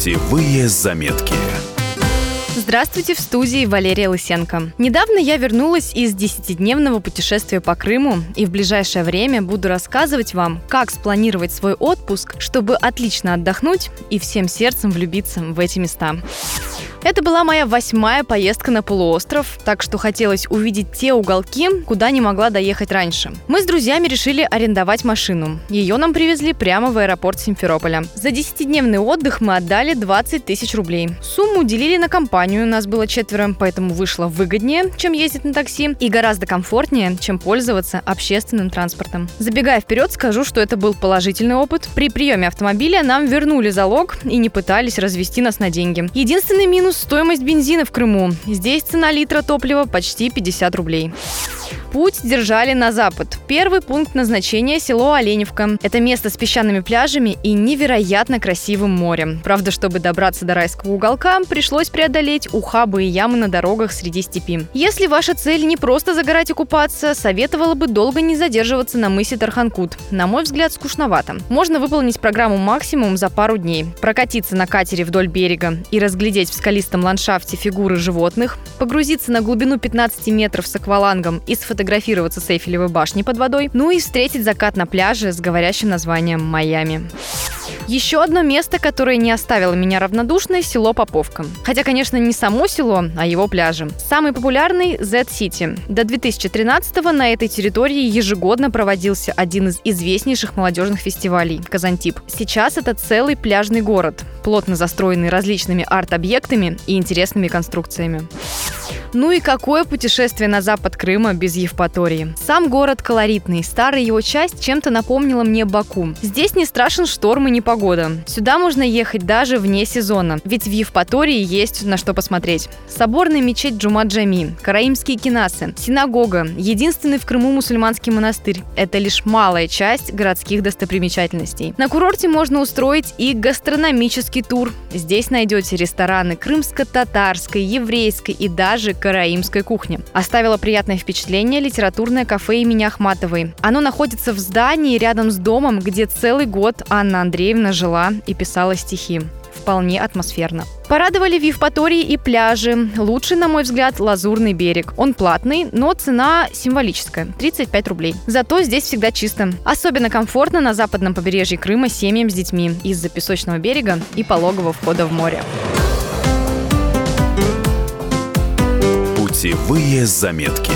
Путевые заметки. Здравствуйте, в студии Валерия Лысенко. Недавно я вернулась из десятидневного путешествия по Крыму и в ближайшее время буду рассказывать вам, как спланировать свой отпуск, чтобы отлично отдохнуть и всем сердцем влюбиться в эти места. Это была моя восьмая поездка на полуостров, так что хотелось увидеть те уголки, куда не могла доехать раньше. Мы с друзьями решили арендовать машину. Ее нам привезли прямо в аэропорт Симферополя. За 10-дневный отдых мы отдали 20 тысяч рублей. Сумму делили на компанию, нас было четверо, поэтому вышло выгоднее, чем ездить на такси, и гораздо комфортнее, чем пользоваться общественным транспортом. Забегая вперед, скажу, что это был положительный опыт. При приеме автомобиля нам вернули залог и не пытались развести нас на деньги. Единственный минус стоимость бензина в Крыму. Здесь цена литра топлива почти 50 рублей. Путь держали на запад. Первый пункт назначения – село Оленевка. Это место с песчаными пляжами и невероятно красивым морем. Правда, чтобы добраться до райского уголка, пришлось преодолеть ухабы и ямы на дорогах среди степи. Если ваша цель не просто загорать и купаться, советовала бы долго не задерживаться на мысе Тарханкут. На мой взгляд, скучновато. Можно выполнить программу максимум за пару дней. Прокатиться на катере вдоль берега и разглядеть в скалистом ландшафте фигуры животных, погрузиться на глубину 15 метров с аквалангом и сфотографировать сфотографироваться с Эйфелевой башней под водой, ну и встретить закат на пляже с говорящим названием «Майами». Еще одно место, которое не оставило меня равнодушной – село Поповка. Хотя, конечно, не само село, а его пляжи. Самый популярный – Z-City. До 2013-го на этой территории ежегодно проводился один из известнейших молодежных фестивалей – Казантип. Сейчас это целый пляжный город, плотно застроенный различными арт-объектами и интересными конструкциями. Ну и какое путешествие на запад Крыма без Евпатории? Сам город колоритный, старая его часть чем-то напомнила мне Баку. Здесь не страшен шторм и непогода. Сюда можно ехать даже вне сезона, ведь в Евпатории есть на что посмотреть. Соборная мечеть Джумаджами, караимские кинасы, синагога, единственный в Крыму мусульманский монастырь. Это лишь малая часть городских достопримечательностей. На курорте можно устроить и гастрономический тур. Здесь найдете рестораны крымско-татарской, еврейской и даже караимской кухни. Оставило приятное впечатление литературное кафе имени Ахматовой. Оно находится в здании рядом с домом, где целый год Анна Андреевна жила и писала стихи вполне атмосферно. Порадовали в Евпатории и пляжи. Лучший, на мой взгляд, Лазурный берег. Он платный, но цена символическая – 35 рублей. Зато здесь всегда чисто. Особенно комфортно на западном побережье Крыма семьям с детьми из-за песочного берега и пологого входа в море. Путевые заметки.